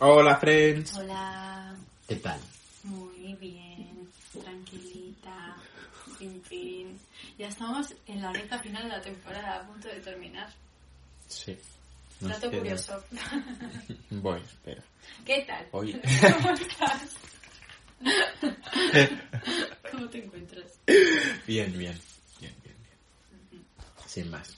Hola, friends. Hola, ¿Qué tal? muy bien, tranquilita, fin fin. Ya estamos en la recta final de la temporada, a punto de terminar. Sí. Nos Dato queda- curioso. Voy, espera. ¿Qué tal? Oye. ¿Cómo estás? ¿Cómo te encuentras? Bien, bien. Bien, bien, bien. Sin más.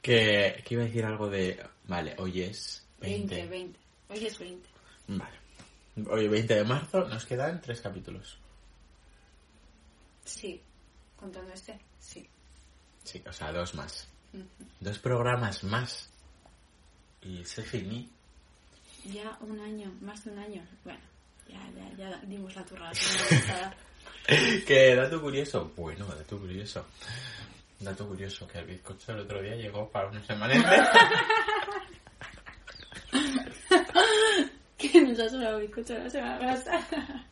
Que, que iba a decir algo de... Vale, hoy es 20. 20, 20. Hoy es 20. Vale. Hoy 20 de marzo nos quedan tres capítulos. Sí. Contando este, sí. Sí, o sea, dos más. Ujú. Dos programas más. Y se finí. Ya un año, más de un año. Bueno, ya, ya, ya dimos la turra. Que dato curioso. Bueno, dato curioso. Dato curioso, que el bizcocho el otro día llegó para una semana. que nos ha sobrado bizcocho la semana pasada.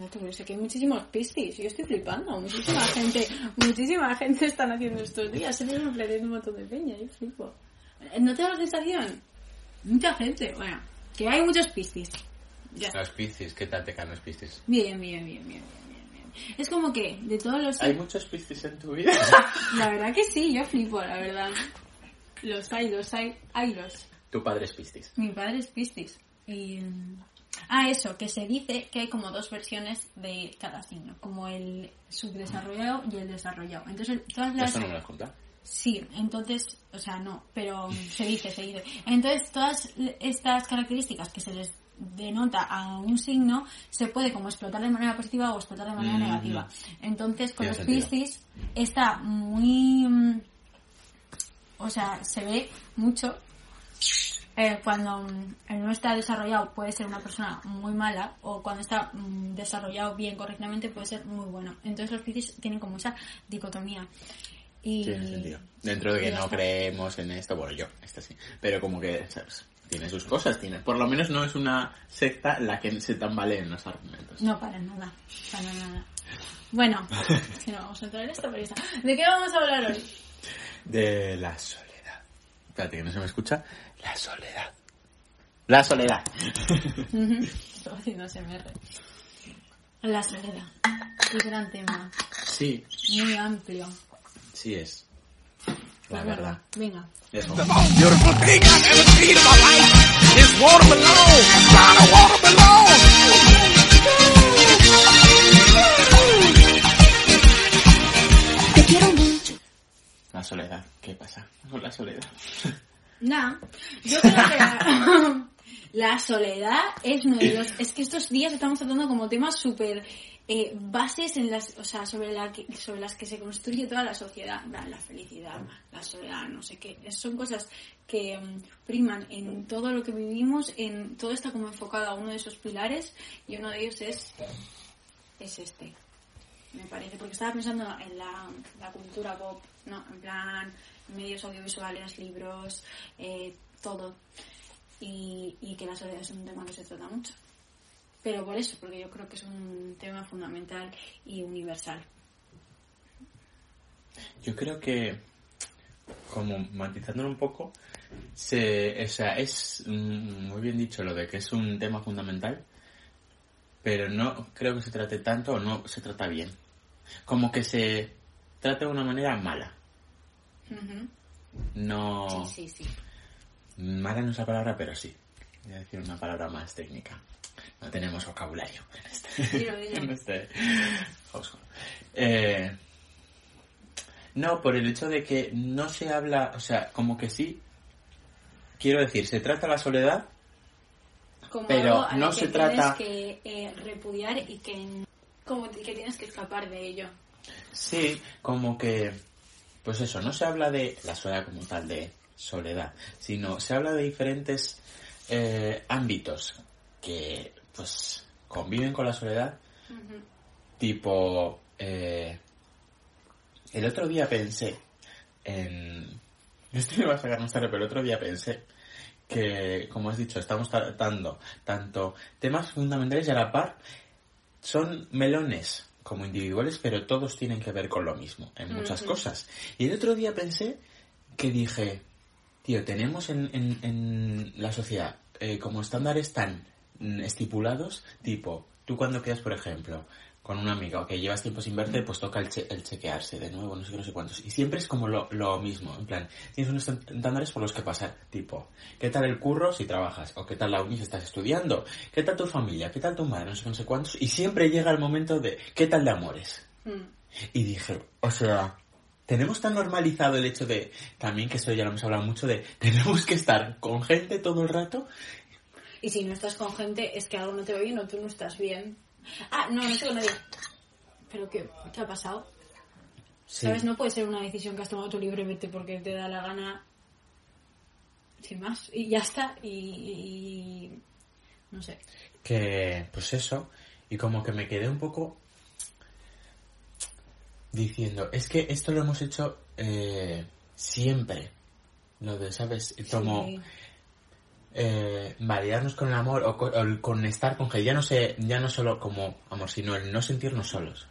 No te curioso, que hay muchísimos pistis. Yo estoy flipando. Muchísima gente, muchísima gente están haciendo estos días. Se me un montón de peña. Yo flipo. ¿No te da la sensación? Mucha gente. Bueno, que hay muchos pistis. Ya. Los piscis, ¿qué tal te caen los piscis? Bien, bien, bien, bien, bien, bien, bien. Es como que de todos los... ¿Hay muchos piscis en tu vida? La verdad que sí, yo flipo, la verdad. Los hay, los hay, hay los. tu padre es piscis. Mi padre es Piscis. Y... Ah, eso, que se dice que hay como dos versiones de cada signo, como el subdesarrollado y el desarrollado. Entonces, todas las... Eso no me lo has contado. Sí, entonces, o sea, no, pero se dice, se dice. Entonces, todas estas características que se les denota a un signo se puede como explotar de manera positiva o explotar de manera Mm. negativa. Entonces, con los. Piscis está muy... mm, O sea, se ve mucho eh, cuando mm, no está desarrollado puede ser una persona muy mala o cuando está mm, desarrollado bien correctamente puede ser muy bueno. Entonces los Piscis tienen como esa dicotomía. Y, Tiene sentido. Dentro de que no creemos en esto, bueno, yo, esto sí. Pero como que, ¿sabes? Tiene sus cosas, tiene. Por lo menos no es una secta la que se tambaleen los argumentos. No, para nada. Para nada. Bueno, si no vamos a entrar en esta pereza. ¿De qué vamos a hablar hoy? De la soledad. Espérate, que no se me escucha. La soledad. La soledad. Estaba haciendo SMR. La soledad. Qué gran tema. Sí, Muy amplio. sí es. La verdad. Venga. Eso. A watermelon. La soledad. ¿Qué pasa con la soledad? Nah, yo creo que la, soledad es uno de los... Es que estos días estamos tratando como temas súper eh, bases en las, o sea, sobre, la que- sobre las que se construye toda la sociedad. La, felicidad, la soledad, no sé qué. Son cosas que mm, priman en todo lo que vivimos, en todo está como enfocado a uno de esos pilares y uno de ellos es, es este. Me parece, porque estaba pensando en la, la cultura pop, ¿no? En plan, medios audiovisuales, libros, eh, todo. Y, que la soledad es un tema que se trata mucho. Pero por eso, porque yo creo que es un tema fundamental y universal. Yo creo que, como matizándolo un poco, se, o sea, es mm, muy bien dicho lo de que es un tema fundamental, pero no creo que se trate tanto o no se trata bien. Como que se trata de una manera mala. No. Sí, sí, sí. Mala no es la palabra, pero sí. Voy a decir una palabra más técnica. No tenemos vocabulario en este, Dilo, dilo. en este. Eh, no, por el hecho de que no se habla, o sea, como que sí. Quiero decir, se trata la soledad, Como Pero algo no lo se que trata- Tienes que eh, repudiar y que, como que tienes que escapar de ello. sí, como que, pues eso, no se habla de la soledad como tal, de soledad, sino se habla de diferentes eh, ámbitos que, pues, conviven con la soledad, tipo, eh, el otro día pensé en... Esto me va a sacar más tarde, pero el otro día pensé que, como has dicho, estamos tratando tanto temas fundamentales y a la par son melones como individuales, pero todos tienen que ver con lo mismo en muchas cosas. Y el otro día pensé que dije, tío, tenemos en, en, en la sociedad eh, como estándares tan mm, estipulados, tipo, tú cuando quedas, por ejemplo, con una amiga o que llevas tiempo sin verte, pues toca el, che- el chequearse de nuevo, no sé qué, no sé cuántos. Y siempre es como lo, lo mismo, en plan, tienes unos estándares por los que pasar, tipo, ¿qué tal el curro si trabajas? ¿O qué tal la uni si estás estudiando? ¿Qué tal tu familia? ¿Qué tal tu madre? No sé qué, no sé cuántos. Y siempre llega el momento de, ¿qué tal de amores? Mm. Y dije, o sea, tenemos tan normalizado el hecho de, también que esto ya lo hemos hablado mucho, de tenemos que estar con gente todo el rato. Y si no estás con gente, es que algo no te va bien o tú no estás bien. Ah, no, no sé con nadie. ¿Pero qué? ¿Qué ha pasado? Sí. ¿Sabes? No puede ser una decisión que has tomado tú libremente porque te da la gana. Sin más. Y ya está. Y. y- no sé. Que, pues eso, y como que me quedé un poco diciendo, es que esto lo hemos hecho eh, siempre. Lo de, ¿sabes? Como Sí. Eh, validarnos con el amor o con, o el con estar con gente. Ya no sé, ya no solo como amor, sino el no sentirnos solos.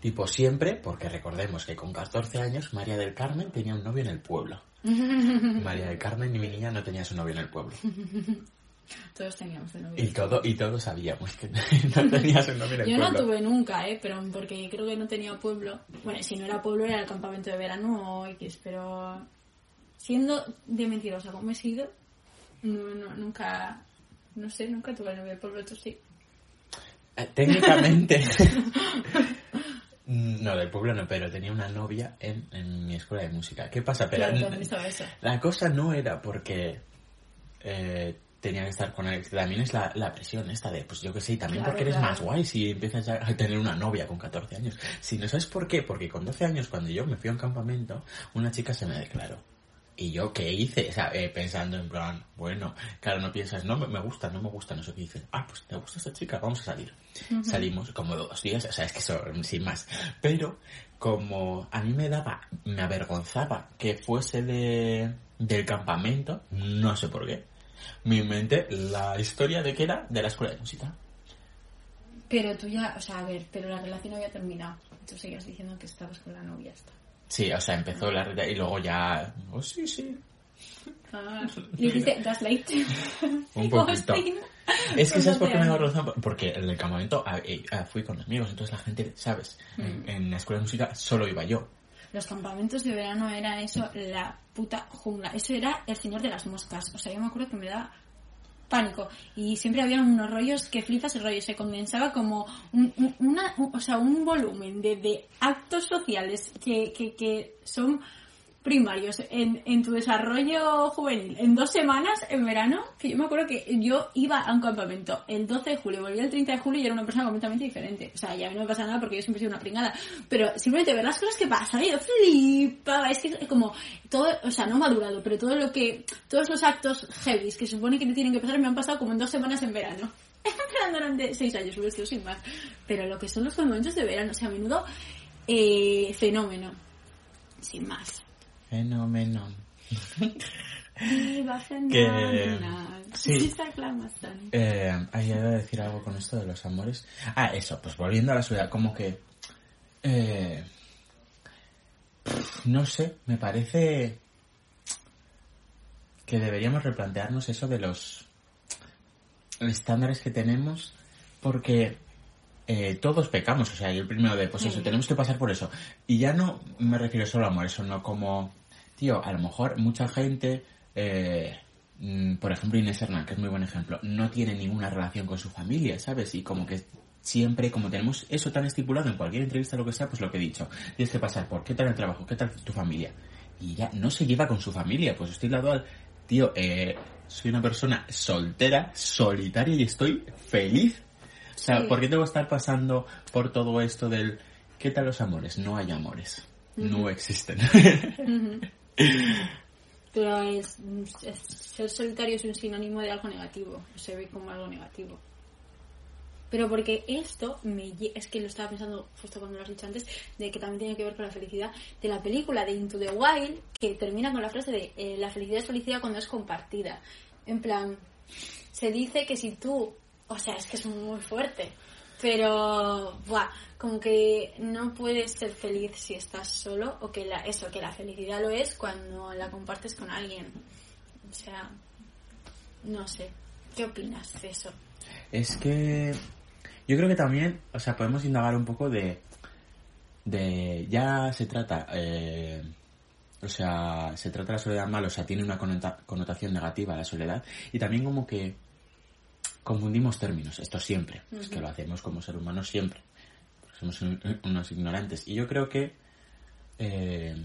Tipo siempre, porque recordemos que con 14 años María del Carmen tenía un novio en el pueblo. María del Carmen y mi niña no tenía su novio en el pueblo. Todos teníamos de novio. Y todo, y todos sabíamos que no tenía su novio en el Yo no pueblo. tuve nunca, ¿eh? Pero porque creo que no tenía pueblo. Bueno, si no era pueblo era el campamento de verano o X, pero siendo de mentirosa como he sido, no, no, nunca, no sé, nunca tuve novio del pueblo, tú sí. Eh, Técnicamente. no, del pueblo no, pero tenía una novia en, en mi escuela de música. ¿Qué pasa? Pero Claro, eso. la cosa no era porque eh, tenía que estar con él. También es la, la presión esta de, pues yo que sé, y también Claro, porque eres claro. más guay si empiezas a tener una novia con 14 años. Si no sabes por qué, porque con 12 años, cuando yo me fui a un campamento, una chica se me declaró. Y yo, ¿qué hice? O sea, eh, pensando en plan, bueno, claro, no piensas, no, me- gusta, no me gusta, no sé qué dices. Ah, pues te gusta esta chica, vamos a salir. Salimos como dos días, o sea, es que son sin más. Pero, como a mí me daba, me avergonzaba que fuese de, del campamento, no sé por qué, me inventé la historia de que era de la escuela de música. Pero tú ya, o sea, a ver, pero la relación había terminado. Tú seguías diciendo que estabas con la novia esta. Sí, o sea, empezó la red y luego ya, oh, sí, sí. Ah, dijiste gaslight. Un poquito. Es que ¿sabes por qué me 12 años. avergonzaba? Porque en el campamento ah, eh, ah, fui con amigos, entonces la gente, ¿sabes? En, en la escuela de música solo iba yo. Los campamentos de verano era eso, la puta jungla. Eso era el señor de las moscas. O sea, yo me acuerdo que me daba pánico. Y siempre había unos rollos que flipas el rollo. Se condensaba como un, un- una, un- o sea, un volumen de, de actos sociales que, que, que son primarios en, en tu desarrollo juvenil en dos semanas en verano que yo me acuerdo que yo iba a un campamento el 12 de julio volví el 30 de julio y era una persona completamente diferente. O sea ya a no me pasa nada porque yo siempre he sido una pringada pero simplemente ver las cosas que pasan yo flipaba es que como todo o sea no madurado pero todo lo que todos los actos heavies que se supone que te tienen que pasar me han pasado como en dos semanas en verano. Durante seis años hubiera sido sin más. Pero lo que son los campamentos de verano o sea a menudo eh, fenómeno. Sin más Fenómeno. Viva Que- sí. Aclamación. Eh, ahí iba a decir algo con esto de los amores. Ah, eso, pues volviendo a la soledad, como que... eh, no sé, me parece que deberíamos replantearnos eso de los estándares que tenemos, porque eh, todos pecamos, o sea, yo el primero de, pues eso, tenemos que pasar por eso. Y ya no me refiero solo a amor, eso no como, tío, a lo mejor mucha gente, eh, mm, por ejemplo Inés Hernán, que es muy buen ejemplo, no tiene ninguna relación con su familia, ¿sabes? Y como que siempre, como tenemos eso tan estipulado en cualquier entrevista, lo que sea, pues lo que he dicho, tienes que pasar por qué tal el trabajo, qué tal tu familia. Y ya no se lleva con su familia, pues estoy lado al, tío, eh, soy una persona soltera, solitaria y estoy feliz. O sea, Sí. ¿por qué tengo que estar pasando por todo esto del ¿qué tal los amores? No hay amores. No existen. Pero es, ser solitario es un sinónimo de algo negativo, se ve como algo negativo. Pero porque esto me es que lo estaba pensando justo cuando lo has dicho antes, de que también tiene que ver con la felicidad de la película de Into the Wild, que termina con la frase de eh, la felicidad es felicidad cuando es compartida. En plan, se dice que si tú, o sea, es que es muy fuerte, pero, buah, como que no puedes ser feliz si estás solo, o que la, eso, que la felicidad lo es cuando la compartes con alguien. O sea, no sé, ¿qué opinas de eso? Es que yo creo que también, o sea, podemos indagar un poco de, de ya se trata, eh, o sea, se trata la soledad mal, o sea, tiene una connota- connotación negativa la soledad y también como que confundimos términos, esto siempre, es que lo hacemos como ser humano siempre, porque somos un- unos ignorantes y yo creo que eh,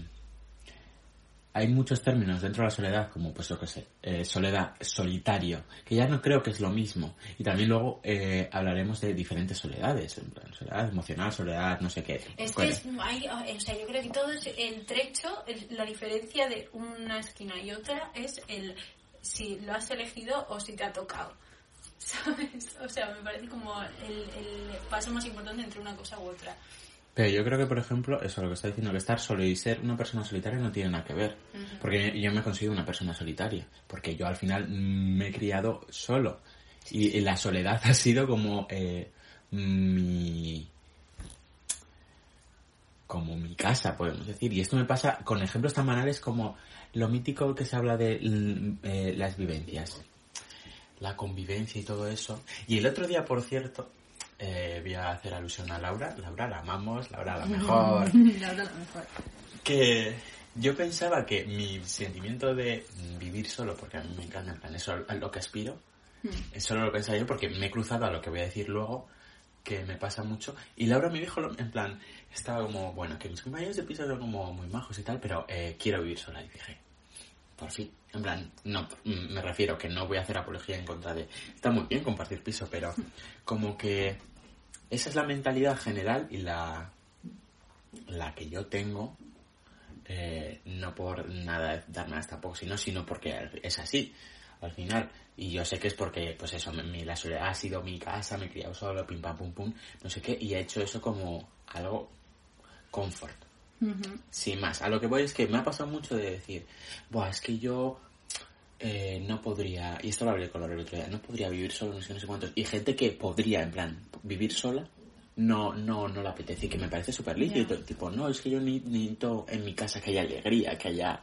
hay muchos términos dentro de la soledad, como pues yo que sé, eh, soledad, solitario, que ya no creo que es lo mismo. Y también luego eh, hablaremos de diferentes soledades, en plan, soledad emocional, soledad, no sé qué. Es que ¿Cuál es, hay, o sea, yo creo que todo es el trecho, el- la diferencia de una esquina y otra es el si lo has elegido o si te ha tocado. ¿Sabes? O sea, me parece como el, el paso más importante entre una cosa u otra. Pero yo creo que, por ejemplo, eso lo que está diciendo, que estar solo y ser una persona solitaria no tiene nada que ver. Porque yo me considero una persona solitaria. Porque yo al final me he criado solo. Y, y la soledad ha sido como eh, mi como mi casa, podemos decir. Y esto me pasa con ejemplos tan banales como lo mítico que se habla de mm, eh, las vivencias. La convivencia y todo eso. Y el otro día, por cierto, eh, voy a hacer alusión a Laura. Laura la amamos, Laura la mejor. La verdad, lo mejor. que yo pensaba que mi sentimiento de vivir solo, porque a mí me encanta, en plan, eso a lo que aspiro, eso lo pensaba yo porque me he cruzado a lo que voy a decir luego, que me pasa mucho. Y Laura me dijo, en plan, estaba como, bueno, que mis compañeros de piso son como muy majos y tal, pero eh, quiero vivir sola. Y dije, por fin, en plan, no, me refiero que no voy a hacer apología en contra de... Está muy bien compartir piso, pero como que esa es la mentalidad general y la, la que yo tengo eh, no por nada darme más tampoco, sino, sino porque es así, al final. Y yo sé que es porque, pues eso, mi, la soledad ha sido mi casa, me he criado solo, pim pam pum pum, no sé qué, y he hecho eso como algo Sin más, a lo que voy es que me ha pasado mucho de decir, Buah, es que yo eh, no podría, y esto lo hablé con Laura el otro día, no podría vivir solo, no sé, no sé cuántos, y gente que podría, en plan, vivir sola, no, no, no le apetece, y que me parece súper lícito, tipo, no, es que yo ni- necesito en mi casa que haya alegría, que haya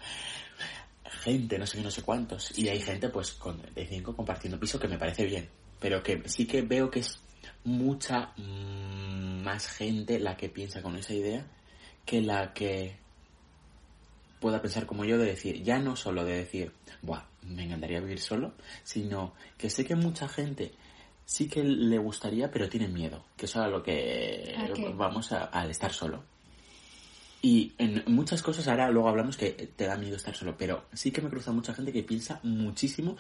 gente, no sé qué, no sé cuántos, y hay gente, pues, con, de cinco compartiendo piso, que me parece bien, pero que sí que veo que es mucha mm, más gente la que piensa con esa idea que la que pueda pensar como yo de decir, ya no solo de decir, Buah, me encantaría vivir solo, sino que sé que mucha gente sí que le gustaría, pero tiene miedo, que eso es a lo que vamos a, al estar solo. Y en muchas cosas, ahora luego hablamos que te da miedo estar solo, pero sí que me cruza mucha gente que piensa muchísimo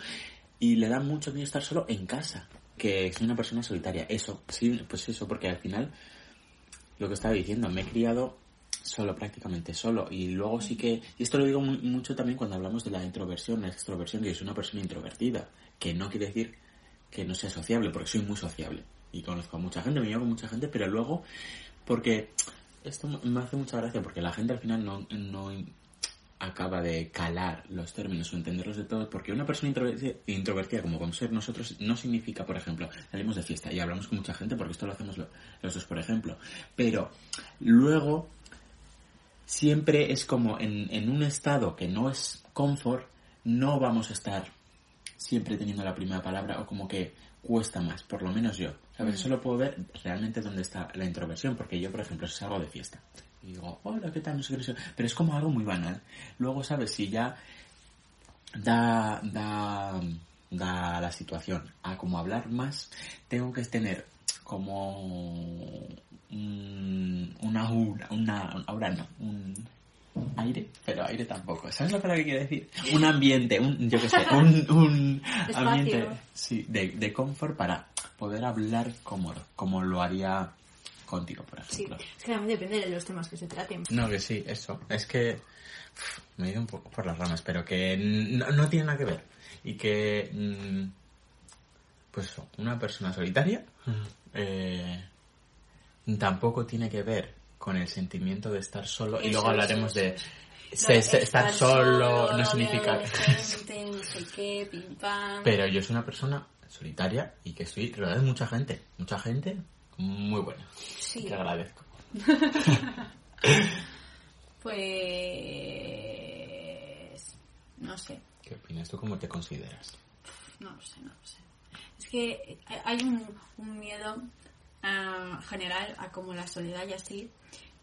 y le da mucho miedo estar solo en casa, que soy una persona solitaria. Eso, sí, pues eso, porque al final, lo que estaba diciendo, me he criado solo, prácticamente solo. Y luego sí que, y esto lo digo mu- mucho también cuando hablamos de la introversión, la extroversión, que yo soy una persona introvertida, que no quiere decir que no sea sociable, porque soy muy sociable. Y conozco a mucha gente, me llevo con mucha gente, pero luego, porque esto me hace mucha gracia, porque la gente al final no, no acaba de calar los términos o entenderlos de todos, porque una persona introvertida, como podemos ser nosotros no significa, por ejemplo, salimos de fiesta y hablamos con mucha gente, porque esto lo hacemos lo- los dos, por ejemplo, pero luego siempre es como en, en un estado que no es confort, no vamos a estar siempre teniendo la primera palabra o como que cuesta más, por lo menos yo. ¿Sabes? Eso lo puedo ver realmente dónde está la introversión, porque yo, por ejemplo, si salgo de fiesta y digo, hola, ¿qué tal? No sé qué, no sé qué", pero es como algo muy banal. Luego, ¿sabes? Si ya da, da, da la situación a como hablar más, tengo que tener como un- una aura, una, aura no, un aire, pero aire tampoco. ¿Sabes la palabra que quiero decir? Un ambiente, un, yo qué sé, un, un ambiente sí, de, de confort para poder hablar cómodo, como lo haría contigo, por Sí, ejemplo. es que también depende de los temas que se traten. No, que sí, eso. Es que uf, me he ido un poco por las ramas, pero que no, no tiene nada que ver. Y que, mm, pues eso, una persona solitaria eh, tampoco tiene que ver con el sentimiento de estar solo. y luego hablaremos eso, de eso. se- se- estar solo, no significa... no sé qué, pim pam. Pero yo soy una persona solitaria y que estoy rodeada de mucha gente. Mucha gente muy buena. Sí. Que agradezco. Pues... No sé. ¿Qué opinas tú? ¿Cómo te consideras? No lo sé, no lo sé. Es que hay un, miedo ah, general a como la soledad y así.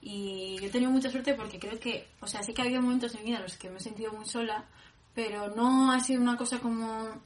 Y yo he tenido mucha suerte porque creo que, o sea, sí que ha habido momentos en mi vida en los que me he sentido muy sola, pero no ha sido una cosa como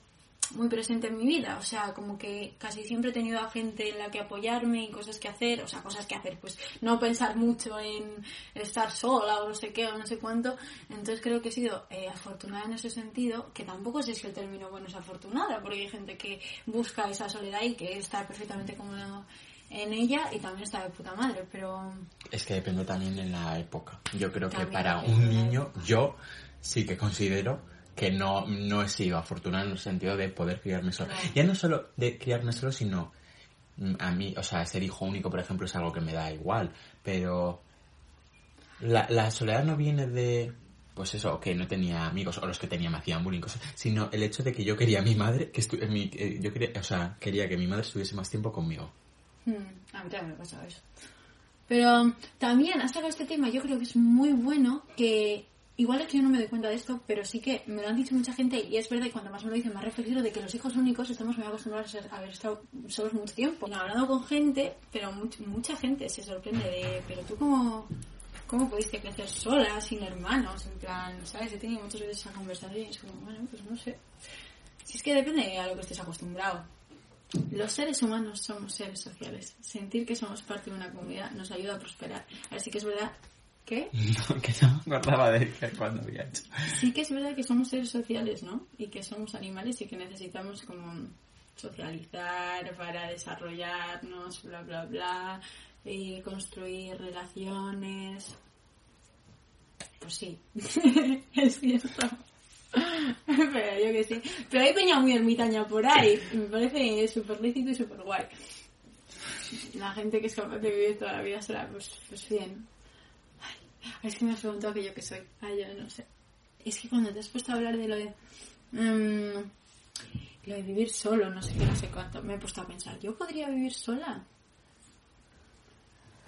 muy presente en mi vida. O sea, como que casi siempre he tenido a gente en la que apoyarme y cosas que hacer. O sea, cosas que hacer, pues no pensar mucho en estar sola o no sé qué o no sé cuánto. Entonces creo que he sido eh, afortunada en ese sentido, que tampoco sé si el término bueno es afortunada, porque hay gente que busca esa soledad y que está perfectamente cómodo en ella y también está de puta madre, pero Es que depende también en la época. Yo creo que También para depende un niño, yo sí que considero que no, no he sido afortunado en el sentido de poder criarme solo. Ya no solo de criarme solo, sino mm, a mí, o sea, ser hijo único, por ejemplo, es algo que me da igual. Pero la, la soledad no viene de, pues eso, que no tenía amigos o los que tenía me hacían bullying, cosas, sino el hecho de que yo quería a mi madre, que estu- mi- eh, yo quería, o sea, quería que mi madre estuviese más tiempo conmigo. Hmm, a mí también me ha pasado eso. Pero también, has sacado este tema, yo creo que es muy bueno que, igual es que yo no me doy cuenta de esto, pero sí que me lo han dicho mucha gente y es verdad, y cuando más me lo dicen, más reflexivo de que los hijos únicos estamos muy acostumbrados a haber estado solos mucho tiempo. No, hablando con gente, pero much- mucha gente se sorprende de, pero tú cómo, cómo pudiste crecer sola, sin hermanos, en plan, ¿sabes? He tenido muchas veces esa conversación y es como, bueno, pues no sé. Si es que depende a lo que estés acostumbrado. Los seres humanos somos seres sociales. Sentir que somos parte de una comunidad nos ayuda a prosperar. Así que es verdad que No, que no me acordaba de cuando había hecho. sí que es verdad que somos seres sociales, ¿no? Y que somos animales y que necesitamos como socializar para desarrollarnos, bla, bla, bla, y construir relaciones. Pues sí, es cierto. Pero yo que sé. Pero hay peña muy ermitaña por ahí. Me parece súper lícito y súper guay. La gente que es capaz de vivir toda la vida sola, pues, pues bien. Es que me has preguntado que yo qué soy. Ay, yo no sé. Es que cuando te has puesto a hablar de lo de... mm, lo de vivir solo, no sé qué, no sé cuánto, me he puesto a pensar, ¿yo podría vivir sola?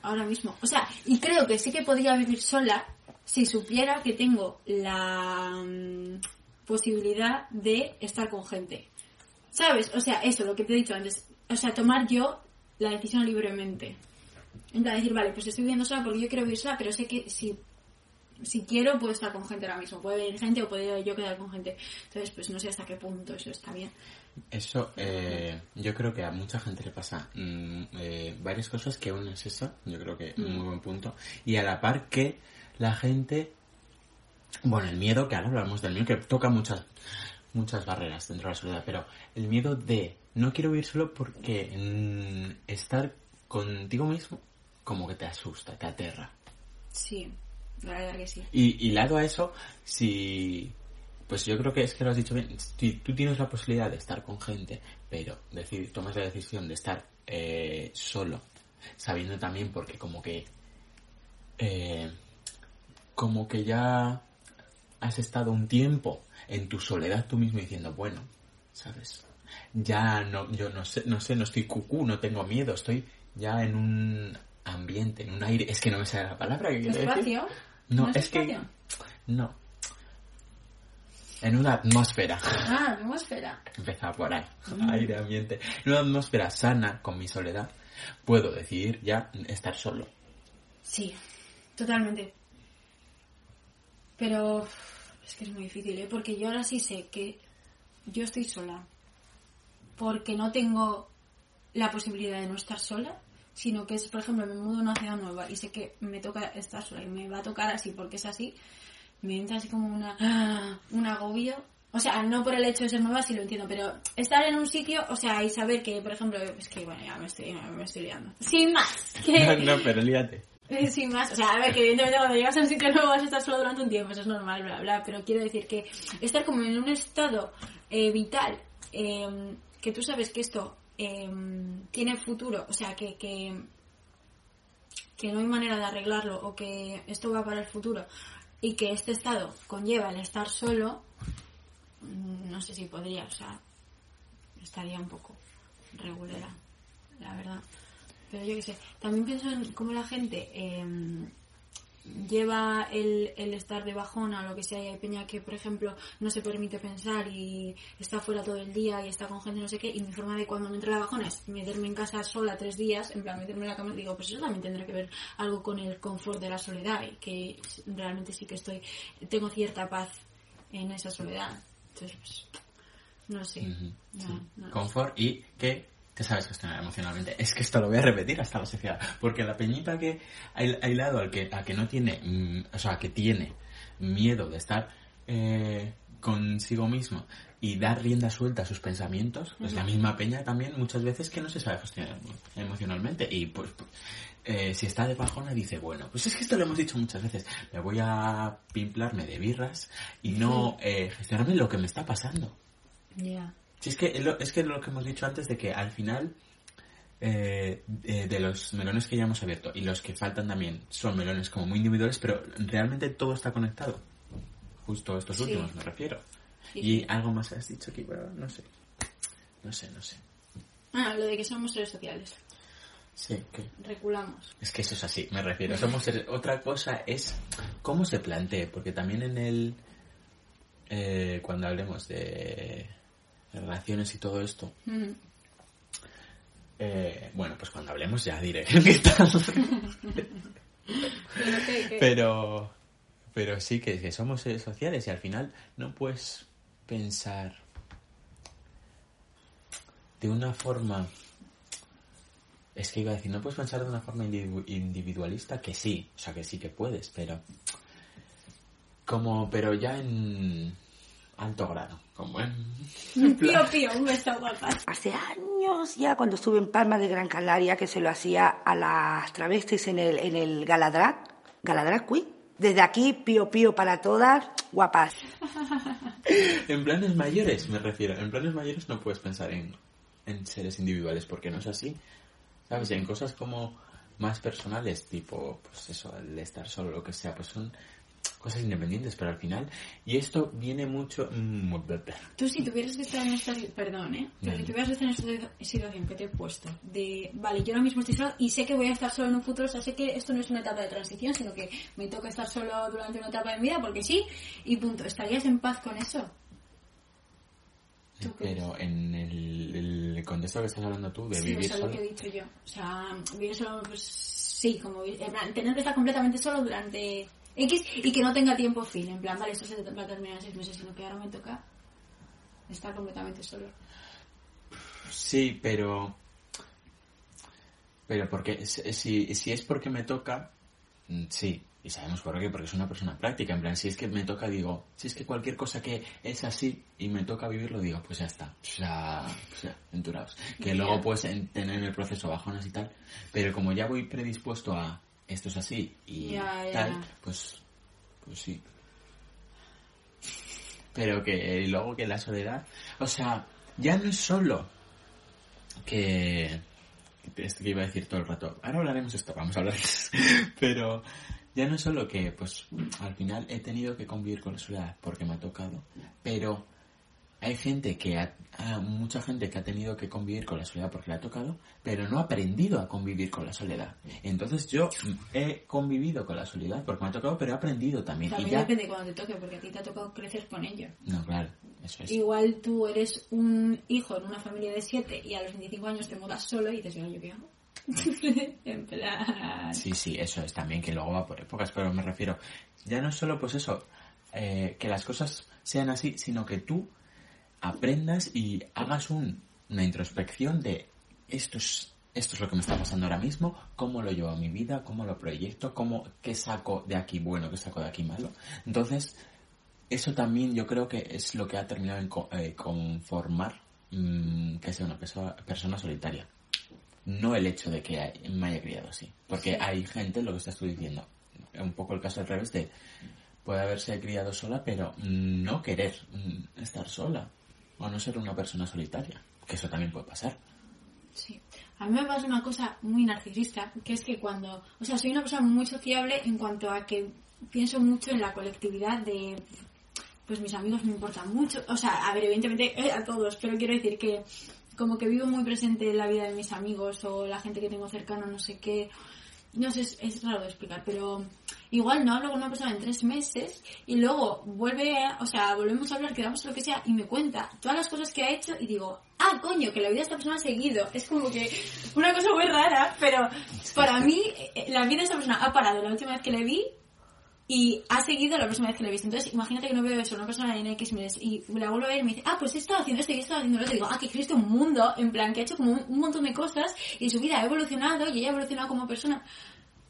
Ahora mismo. O sea, y creo que sí que podría vivir sola si supiera que tengo la mm, posibilidad de estar con gente. ¿Sabes? O sea, eso, lo que te he dicho antes. O sea, tomar yo la decisión libremente. En plan, decir, vale, pues estoy viviendo sola porque yo quiero vivir sola, pero sé que si, si quiero puedo estar con gente ahora mismo. Puede venir gente o puedo yo quedar con gente. Entonces, pues no sé hasta qué punto eso está bien. Eso, eh, yo creo que a mucha gente le pasa mm, eh, varias cosas que uno es eso, yo creo que un muy buen punto. Y a la par que la gente, bueno, el miedo, que ahora hablamos del miedo, que toca muchas, muchas barreras dentro de la soledad, pero el miedo de no quiero vivir solo porque mm, estar contigo mismo como que te asusta, te aterra. Sí, la verdad que sí. Y, y lado a eso, si... Pues yo creo que es que lo has dicho bien. Si tú tienes la posibilidad de estar con gente, pero decir, tomas la decisión de estar eh, solo, sabiendo también porque como que... eh, como que ya has estado un tiempo en tu soledad tú mismo diciendo, bueno, ¿sabes? Ya no, yo no sé, no sé, no estoy cucú, no tengo miedo, estoy ya en un ambiente, en un aire, es que no me sale la palabra que quiero decir. ¿Espacio? No, es es que... No. En una atmósfera. Ah, atmósfera. Empezaba por ahí. Aire, ambiente. En una atmósfera sana, con mi soledad, puedo decidir ya estar solo. Sí, totalmente. Pero es que es muy difícil, ¿eh? Porque yo ahora sí sé que yo estoy sola. Porque no tengo la posibilidad de no estar sola, sino que es, por ejemplo, me mudo a una ciudad nueva y sé que me toca estar sola y me va a tocar así porque es así. Me entra así como una, un agobio O sea, no por el hecho de ser nueva, sí lo entiendo, pero estar en un sitio, o sea, y saber que, por ejemplo, es que, bueno, ya me estoy, me estoy liando. Sin más, que, No, no, pero líate. eh, Sin más, o sea, a ver, que evidentemente cuando llegas a un sitio nuevo vas a estar solo durante un tiempo, eso es normal, bla, bla, pero quiero decir que estar como en un estado eh, vital, eh, que tú sabes que esto eh, tiene futuro, o sea, que, que, que no hay manera de arreglarlo o que esto va para el futuro y que este estado conlleva el estar solo, mm, no sé si podría, o sea, estaría un poco regulera, la verdad. Pero yo qué sé, también pienso en cómo la gente eh, lleva el, el estar de bajona o lo que sea. Y hay peña que, por ejemplo, no se permite pensar y está fuera todo el día y está con gente no sé qué. Y mi forma de cuando me entra la bajona es meterme en casa sola tres días, en plan meterme en la cama digo, pues eso también tendrá que ver algo con el confort de la soledad y que realmente sí que estoy, tengo cierta paz en esa soledad. Entonces, pues, no sé. No, sí. no. Confort y que te sabes gestionar emocionalmente. Es que esto lo voy a repetir hasta la sociedad. Porque la peñita que ha aislado al que, a que no tiene, mm, o sea, que tiene miedo de estar eh, consigo mismo y dar rienda suelta a sus pensamientos, pues la misma peña también muchas veces que no se sabe gestionar emocionalmente. Y pues, pues, eh, si está de bajona dice, bueno, pues es que esto lo hemos dicho muchas veces, me voy a pimplarme de birras y no eh, gestionarme lo que me está pasando. Ya. Sí, es que es lo, es que lo que hemos dicho antes de que al final eh, eh, de los melones que ya hemos abierto y los que faltan también son melones como muy individuales, pero realmente todo está conectado. Justo estos Sí. últimos me refiero. Sí, y algo más has dicho aquí, pero no sé. No sé, no sé. Ah, lo de que somos seres sociales. Sí, que Reculamos. Es que eso es así, me refiero. Somos seres- Otra cosa es cómo se plantee, porque también en el... eh, cuando hablemos de relaciones y todo esto, Mm. eh, bueno, pues cuando hablemos ya diré qué tal. Pero. Pero, pero sí que, que somos seres sociales y al final no puedes pensar de una forma... Es que iba a decir, no puedes pensar de una forma individu- individualista, que sí, o sea, que sí que puedes, pero... Como, pero ya en alto grado, como en... Pío, pío, un beso, guapas. Hace años ya cuando estuve en Palma de Gran Canaria que se lo hacía a las travestis en el, en el Galadrag, Galadrag Queen. Desde aquí, pío pío para todas, guapas. En planes mayores, me refiero. En planes mayores no puedes pensar en, en seres individuales porque no es así. ¿Sabes? Y en cosas como más personales, tipo, pues eso, el estar solo, lo que sea, pues son cosas independientes, pero al final. Y esto viene mucho. mm, Tú si tuvieras que estar en esta... Perdón, ¿eh? Pero si tuvieras que estar en esta situación que te he puesto, de... Vale, yo ahora mismo estoy sola y sé que voy a estar solo en un futuro, o sea, sé que esto no es una etapa de transición, sino que me toca estar solo durante una etapa de mi vida, porque sí, y punto. ¿Estarías en paz con eso? ¿Tú qué Pero en el, el contexto que estás hablando tú, de Sí, vivir eso es lo solo. que he dicho yo. O sea, vivir solo, pues sí, como vi- en plan, tener que estar completamente solo durante X y que no tenga tiempo fin. En plan, vale, esto se va a terminar en seis meses, sino que ahora me toca estar completamente solo. Sí, pero. Pero porque. Si, si es porque me toca. mm, Sí. Y sabemos por qué, porque es una persona práctica. En plan, si es que me toca, digo. Si es que cualquier cosa que es así y me toca vivirlo, digo, pues ya está. O sea, o sea enturados. Que luego puedes en- tener en el proceso bajonas y tal. Pero como ya voy predispuesto a esto es así y Ya, ya. tal, pues. Pues sí. Pero que luego que la soledad. O sea, ya no es solo que esto que iba a decir todo el rato ahora hablaremos de esto vamos a hablar de esto. pero ya no es solo que pues al final he tenido que convivir con la soledad porque me ha tocado pero hay gente que ha, ha- mucha gente que ha tenido que convivir con la soledad porque le ha tocado pero no ha aprendido a convivir con la soledad entonces yo he convivido con la soledad porque me ha tocado pero he aprendido también y También ya depende de cuando te toque, porque a ti te ha tocado crecer con ello. no claro eso es Igual tú eres un hijo en una familia de siete y a los 25 años te mudas solo y dices, "Oye, ¿yo qué hago? en plan... Sí, sí, eso es también que luego va por épocas, pero me refiero, ya no es solo pues eso, eh, que las cosas sean así, sino que tú aprendas y hagas un- una introspección de esto es, esto es lo que me está pasando ahora mismo, cómo lo llevo a mi vida, cómo lo proyecto, cómo, qué saco de aquí bueno, qué saco de aquí malo. Entonces, eso también yo creo que es lo que ha terminado en co- eh, conformar mm, que sea una perso- persona solitaria. No el hecho de que hay- me haya criado así. Porque Sí. hay gente, lo que estás tú diciendo, un poco el caso al revés de puede haberse criado sola, pero no querer mm, estar sola o no ser una persona solitaria. Que eso también puede pasar. Sí. A mí me pasa una cosa muy narcisista, que es que cuando, o sea, soy una persona muy sociable en cuanto a que pienso mucho en la colectividad de, pues mis amigos me importan mucho, o sea, a ver, evidentemente eh, a todos, pero quiero decir que como que vivo muy presente en la vida de mis amigos o la gente que tengo cercano, no sé qué, no sé, es, es raro de explicar, pero igual no hablo con una persona en tres meses y luego vuelve, a- o sea, volvemos a hablar, quedamos lo que sea y me cuenta todas las cosas que ha hecho y digo, ah, coño, que la vida de esta persona ha seguido. Es como que una cosa muy rara, pero para mí eh, la vida de esta persona ha parado la última vez que le vi y ha seguido la próxima vez que le he visto. Entonces, imagínate que no veo eso, una persona en X meses, y la vuelvo a ver y me dice, ah, pues he estado haciendo esto y he estado haciendo lo otro. Y digo, ah, que existe un mundo, en plan, que ha hecho como un, un montón de cosas y su vida ha evolucionado y ella ha evolucionado como persona.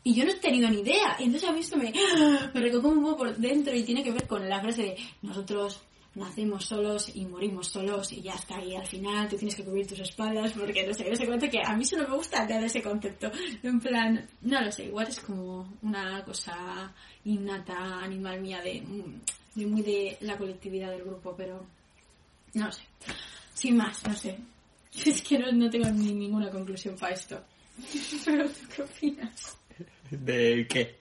Y yo no he tenido ni idea. Y entonces a mí esto me, me recoge un poco por dentro y tiene que ver con la frase de nosotros nacemos solos y morimos solos y ya está. Y al final tú tienes que cubrir tus espaldas porque no sé, no sé cuánto que a mí eso no me gusta nada ese concepto. En plan, no lo sé, igual es como una cosa innata, animal mía de, de muy de la colectividad del grupo, pero no lo sé. Sin más, no sé. Es que no, no tengo ni ninguna conclusión para esto. Pero ¿tú qué opinas? ¿De qué?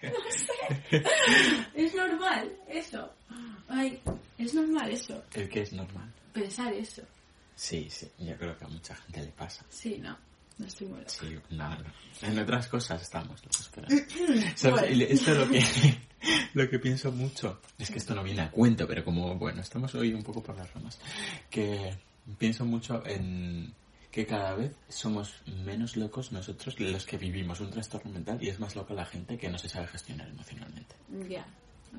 Es normal eso. Ay, es normal eso. El que es normal. Pensar eso. Sí, sí, yo creo que a mucha gente le pasa. Sí, no. No estoy muy loca. Sí, no, no. En otras cosas estamos locos, pero... ¿Sabes? Esto es lo que, lo que pienso mucho. Es que esto no viene a cuento, pero como, bueno, estamos hoy un poco por las ramas. Que pienso mucho en que cada vez somos menos locos nosotros los que vivimos un trastorno mental y es más loca la gente que no se sabe gestionar emocionalmente. Ya,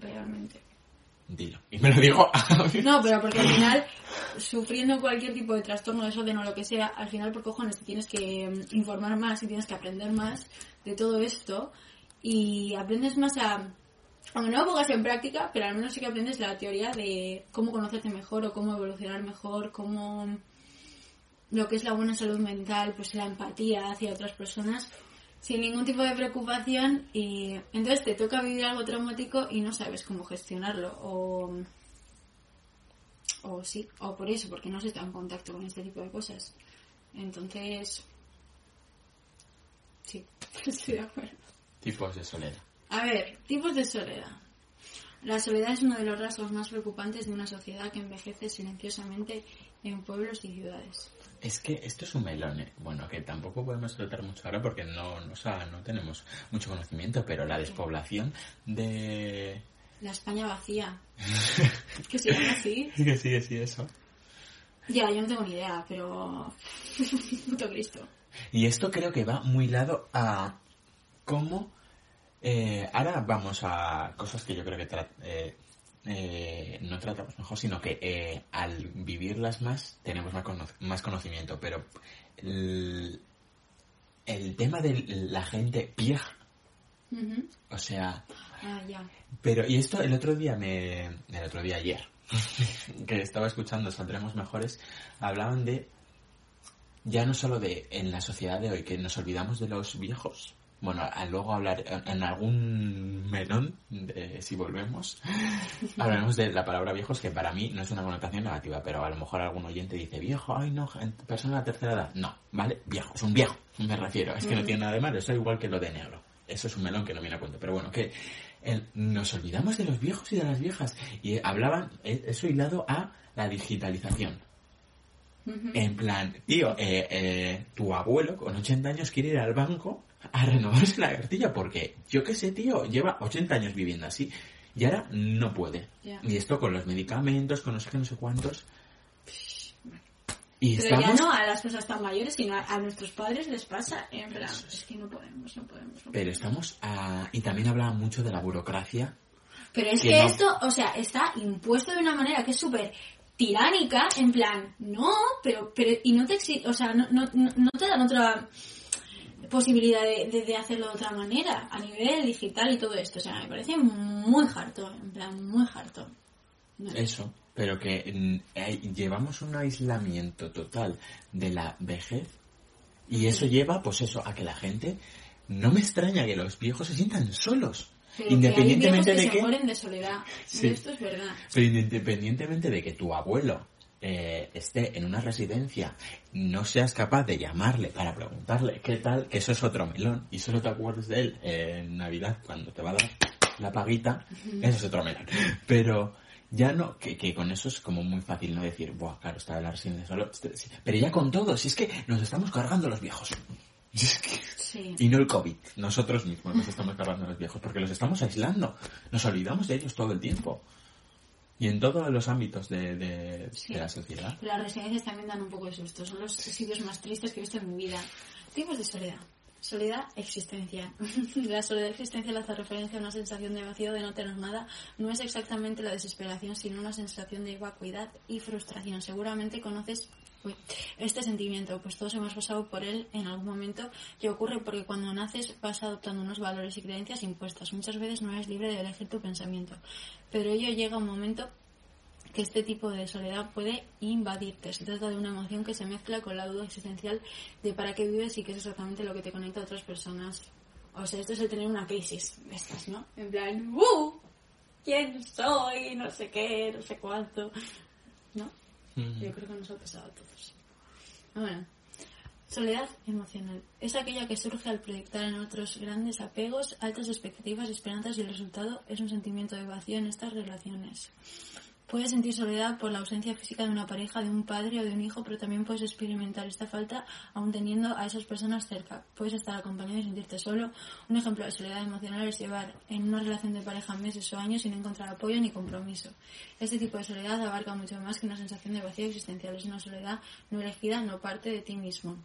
realmente. Dilo. Y me lo digo No, pero porque al final, sufriendo cualquier tipo de trastorno, desorden o lo que sea, al final por cojones te tienes que mm, informar más y tienes que aprender más de todo esto y aprendes más a... Aunque no lo pongas en práctica, pero al menos sí que aprendes la teoría de cómo conocerte mejor o cómo evolucionar mejor, cómo lo que es la buena salud mental, pues la empatía hacia otras personas, sin ningún tipo de preocupación y entonces te toca vivir algo traumático y no sabes cómo gestionarlo o o sí, o por eso, porque no se está en contacto con este tipo de cosas. Entonces, sí, estoy de acuerdo. tipos de soledad. A ver, tipos de soledad. La soledad es uno de los rasgos más preocupantes de una sociedad que envejece silenciosamente en pueblos y ciudades. Es que esto es un melón, ¿eh? bueno, que tampoco podemos tratar mucho ahora porque no, no, o sea, no tenemos mucho conocimiento, pero la despoblación de... La España vacía. que se llama así. Que sí, que sí, eso. Ya, yo no tengo ni idea, pero... Puto Cristo. Y esto creo que va muy lado a cómo... eh, ahora vamos a cosas que yo creo que eh, eh, no tratamos mejor, sino que eh, al vivirlas más tenemos más, cono- más conocimiento. Pero el, el tema de la gente vieja, o sea, Ah, pero y esto el otro día me, el otro día ayer, que estaba escuchando Saldremos Mejores, hablaban de ya no solo de en la sociedad de hoy que nos olvidamos de los viejos. Bueno, a luego hablar en algún melón, de, si volvemos, hablaremos de la palabra viejos, que para mí no es una connotación negativa, pero a lo mejor algún oyente dice viejo, ay no, persona de la tercera edad. No, ¿vale? Viejo, es un viejo, me refiero, es que no tiene nada de malo, eso es igual que lo de negro. Eso es un melón que no viene a cuento, pero bueno, que el- nos olvidamos de los viejos y de las viejas. Y hablaban, eh, eso hilado a la digitalización. En plan, tío, eh, eh, tu abuelo con 80 años quiere ir al banco a renovarse la cartilla porque, yo qué sé, tío, lleva 80 años viviendo así y ahora no puede. Y esto con los medicamentos, con no sé qué, no sé cuántos. Y Pero estamos... ya no a las personas tan mayores, sino a, a nuestros padres les pasa. En plan, es que no podemos, no podemos. no Pero estamos a... Y también hablaba mucho de la burocracia. Pero es que que no. esto, o sea, está impuesto de una manera que es súper tiránica, en plan, no, pero, pero, y no te exi- o sea, no, no, no no te dan otra posibilidad de, de, de hacerlo de otra manera, a nivel digital y todo esto, o sea, me parece muy harto, en plan, muy harto. No. Eso, pero que mm, eh, llevamos un aislamiento total de la vejez y eso lleva, pues eso, a que la gente, no me extraña que los viejos se sientan solos. Pero que independientemente hay de que que... se mueren de soledad. Sí. Esto es verdad. Pero independientemente de que tu abuelo eh, esté en una residencia, no seas capaz de llamarle para preguntarle qué tal, que eso es otro melón, y solo te acuerdes de él en Navidad cuando te va a dar la paguita, eso es otro melón. Pero ya no, que, que con eso es como muy fácil no decir, buah, claro, está en la residencia solo, este- sí". pero ya con todo, si es que nos estamos cargando los viejos. Sí. y no el COVID, nosotros mismos nos estamos cargando a los viejos, porque los estamos aislando, nos olvidamos de ellos todo el tiempo. Y en todos los ámbitos de, de- Sí. de la sociedad. Las residencias también dan un poco de susto. Son los sitios más tristes que he visto en mi vida. Tipos de soledad. Soledad existencial. la soledad existencial hace referencia a una sensación de vacío de no tener nada. No es exactamente la desesperación, sino una sensación de vacuidad y frustración. Seguramente conoces este sentimiento, pues todos hemos pasado por él en algún momento y ocurre porque cuando naces vas adoptando unos valores y creencias impuestas. Muchas veces no eres libre de elegir tu pensamiento, pero ello llega un momento que este tipo de soledad puede invadirte. Se trata de una emoción que se mezcla con la duda existencial de para qué vives y qué es exactamente lo que te conecta a otras personas. O sea, esto es el tener una crisis estas, ¿no? En plan, ¡uh! ¿Quién soy? No sé qué, no sé cuánto. ¿No? Yo creo que nos ha pasado a todos. Bueno, soledad emocional. Es aquella que surge al proyectar en otros grandes apegos, altas expectativas, esperanzas y el resultado es un sentimiento de vacío en estas relaciones. Puedes sentir soledad por la ausencia física de una pareja, de un padre o de un hijo, pero también puedes experimentar esta falta aún teniendo a esas personas cerca. Puedes estar acompañado y sentirte solo. Un ejemplo de soledad emocional es llevar en una relación de pareja meses o años sin encontrar apoyo ni compromiso. Este tipo de soledad abarca mucho más que una sensación de vacío existencial. Es una soledad no elegida, no parte de ti mismo.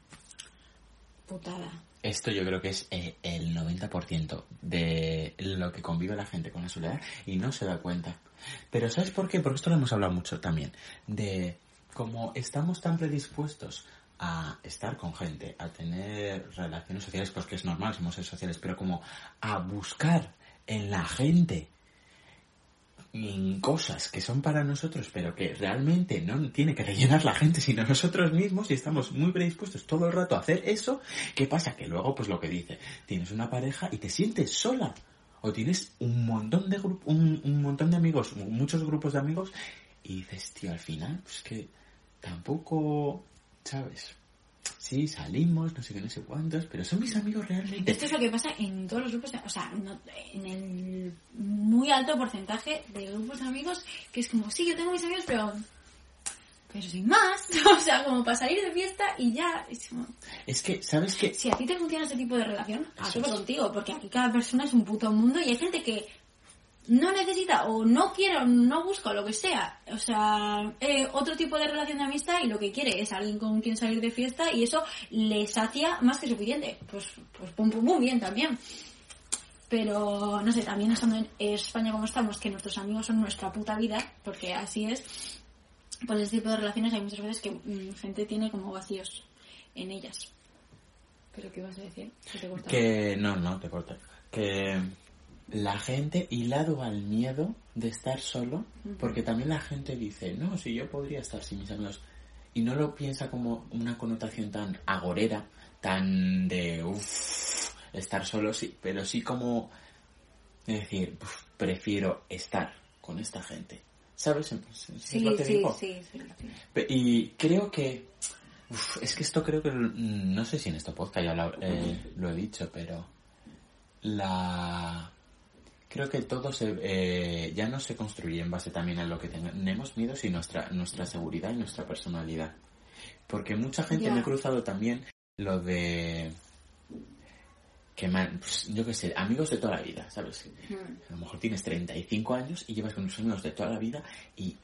Putada. Esto yo creo que es eh, el 90% de lo que convive la gente con la soledad y no se da cuenta. Pero ¿sabes por qué? Porque esto lo hemos hablado mucho también. De cómo estamos tan predispuestos a estar con gente, a tener relaciones sociales, pues que es normal, somos seres sociales, pero como a buscar en la gente mm, cosas que son para nosotros, pero que realmente no tiene que rellenar la gente, sino nosotros mismos, y estamos muy predispuestos todo el rato a hacer eso, ¿qué pasa? Que luego, pues lo que dice, tienes una pareja y te sientes sola, o tienes un montón de un, un montón de amigos, muchos grupos de amigos, y dices, tío, al final, pues que tampoco, ¿sabes? Sí, salimos, no sé qué, no sé cuántos, pero son mis amigos realmente. Esto es lo que pasa en todos los grupos, de- o sea, no- en el muy alto porcentaje de grupos de amigos, que es como, sí, yo tengo mis amigos, pero, pero sin más, o sea, como para salir de fiesta y ya, es como, Es que, ¿sabes qué? si a ti te funciona este tipo de relación, hazlo contigo, porque aquí cada persona es un puto mundo y hay gente que no necesita o no quiere o no busca o lo que sea, o sea, eh, otro tipo de relación de amistad y lo que quiere es alguien con quien salir de fiesta y eso le sacia más que suficiente. Pues, pues pum pum pum, bien también. Pero, no sé, también estando en España como estamos, que nuestros amigos son nuestra puta vida, porque así es, pues ese tipo de relaciones hay muchas veces que mm, gente tiene como vacíos en ellas. ¿Pero qué vas a decir? Que te. Que no, no, te corto. Que la gente hilado al miedo de estar solo, porque también la gente dice, no, si yo podría estar sin mis amigos, y no lo piensa como una connotación tan agorera, tan de, uff, estar solo, sí, pero sí como de decir, "Uf, prefiero estar con esta gente. ¿Sabes? ¿Es- es Sí, lo que sí, digo? sí, sí, sí. Y creo que. uf, es que esto creo que. No sé si en este podcast ya lo, eh, lo he dicho, pero. La. Creo que todo se, eh, ya no se construye en base también a lo que tenemos miedo, sino nuestra, nuestra seguridad y nuestra personalidad. Porque mucha gente me he cruzado también lo de. Que man, pues, yo qué sé, amigos de toda la vida, ¿sabes? Mm. A lo mejor tienes 35 años y llevas con tus amigos de toda la vida y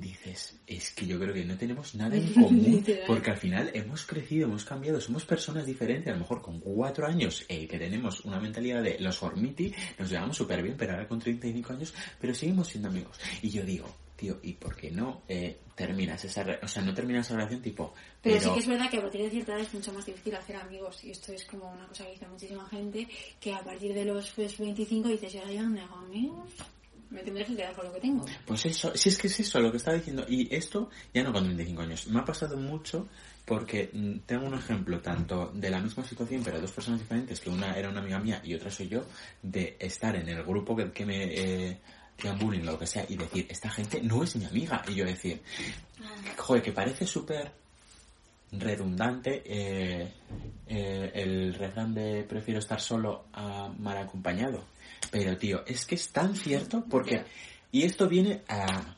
dices, es que yo creo que no tenemos nada en común porque al final hemos crecido, hemos cambiado, somos personas diferentes, a lo mejor con cuatro años eh, que tenemos una mentalidad de los Formiti, nos llevamos súper bien, pero ahora con 35 años, pero seguimos siendo amigos. Y yo digo, tío, ¿y por qué no eh, terminas esa, re- o sea, no terminas esa relación tipo, Pero, sí que es verdad que a partir de cierta edad es mucho más difícil hacer amigos. Y esto es como una cosa que dice muchísima gente, que a partir de los pues, 25 dices, ¿y ahora yo dónde hago amigos? Me tendré que quedar con lo que tengo. Pues eso, si es que es eso lo que estaba diciendo. Y esto ya no con 25 años. Me ha pasado mucho porque mm, tengo un ejemplo tanto de la misma situación, pero dos personas diferentes, que una era una amiga mía y otra soy yo, de estar en el grupo que, que me eh, bullying o lo que sea y decir, esta gente no es mi amiga. Y yo decir, joder, que parece súper redundante eh, eh, el refrán de prefiero estar solo a mal acompañado. Pero tío, es que es tan cierto porque... Y esto viene a,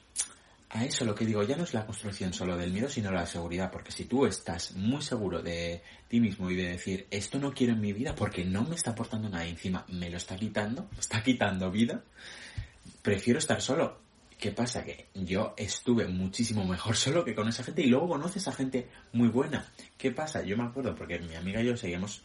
a eso lo que digo, ya no es la construcción solo del miedo, sino la seguridad, porque si tú estás muy seguro de ti mismo y de decir, esto no quiero en mi vida porque no me está aportando nada encima me lo está quitando, está quitando vida, prefiero estar solo. ¿Qué pasa? Que yo estuve muchísimo mejor solo que con esa gente y luego conoces a gente muy buena. ¿Qué pasa? Yo me acuerdo porque mi amiga y yo seguíamos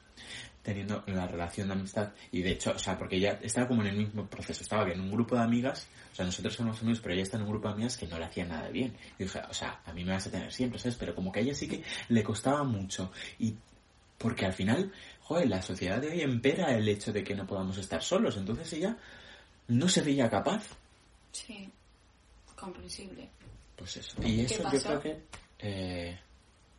teniendo la relación de amistad y de hecho, o sea, porque ella estaba como en el mismo proceso, estaba en un grupo de amigas, o sea, nosotros somos amigos, pero ella está en un grupo de amigas que no le hacía nada bien. Y dije, o sea, a mí me vas a tener siempre, ¿sabes? Pero como que a ella sí que le costaba mucho y porque al final, joder, la sociedad de hoy empera el hecho de que no podamos estar solos, entonces ella no se veía capaz. Sí, comprensible. Pues eso. Y eso yo creo que... eh,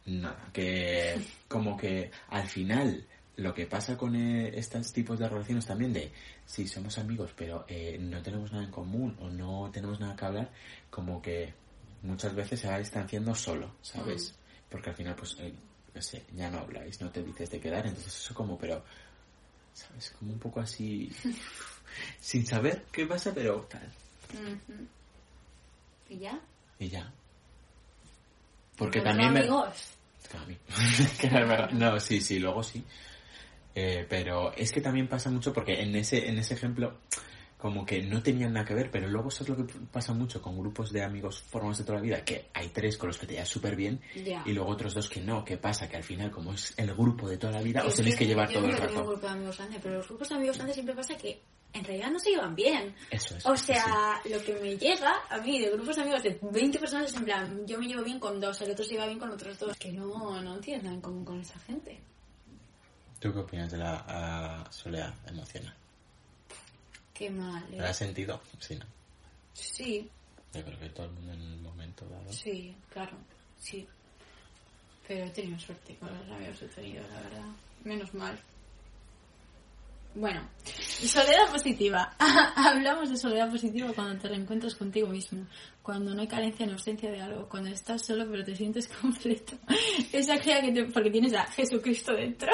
nada, que como que al final lo que pasa con eh, estos tipos de relaciones también de si somos amigos pero eh, no tenemos nada en común o no tenemos nada que hablar, como que muchas veces se va distanciando solo, ¿sabes? Porque al final pues, eh, no sé, ya no habláis, no te dices de quedar, entonces eso como, pero, ¿sabes? Como un poco así, sin saber qué pasa, pero tal. ¿Y ya? Y ya. Porque también no me... amigos. Que. Que. No, sí, sí, luego sí. Eh, pero es que también pasa mucho porque en ese, en ese ejemplo como que no tenían nada que ver, pero luego eso es lo que pasa mucho con grupos de amigos formados de toda la vida, que hay tres con los que te llevas súper bien y luego otros dos que no. ¿Qué pasa? Que al final, como es el grupo de toda la vida, os tenéis que llevar yo todo el tengo un rato. grupo de amigos grandes, pero los grupos de amigos grandes siempre pasa que en realidad no se llevan bien. Eso es. O sí, sea, lo que me llega a mí de grupos de amigos de 20 personas es en plan, yo me llevo bien con dos, el otro se lleva bien con otros dos. Que no, no tienes nada en común con esa gente. sí. ¿Tú qué opinas de la soledad emocional? Qué mal. ¿eh? ¿La has sentido? Sí, ¿no? Sí, Yo creo que todo el mundo en un momento dado. sí, claro, sí. Pero he tenido suerte con los amigos que he tenido, la verdad. Menos mal. Bueno, soledad positiva. Hablamos de soledad positiva cuando te reencuentras contigo mismo, cuando no hay carencia ni ausencia de algo, cuando estás solo pero te sientes completo. Esa guía que te... porque tienes a Jesucristo dentro.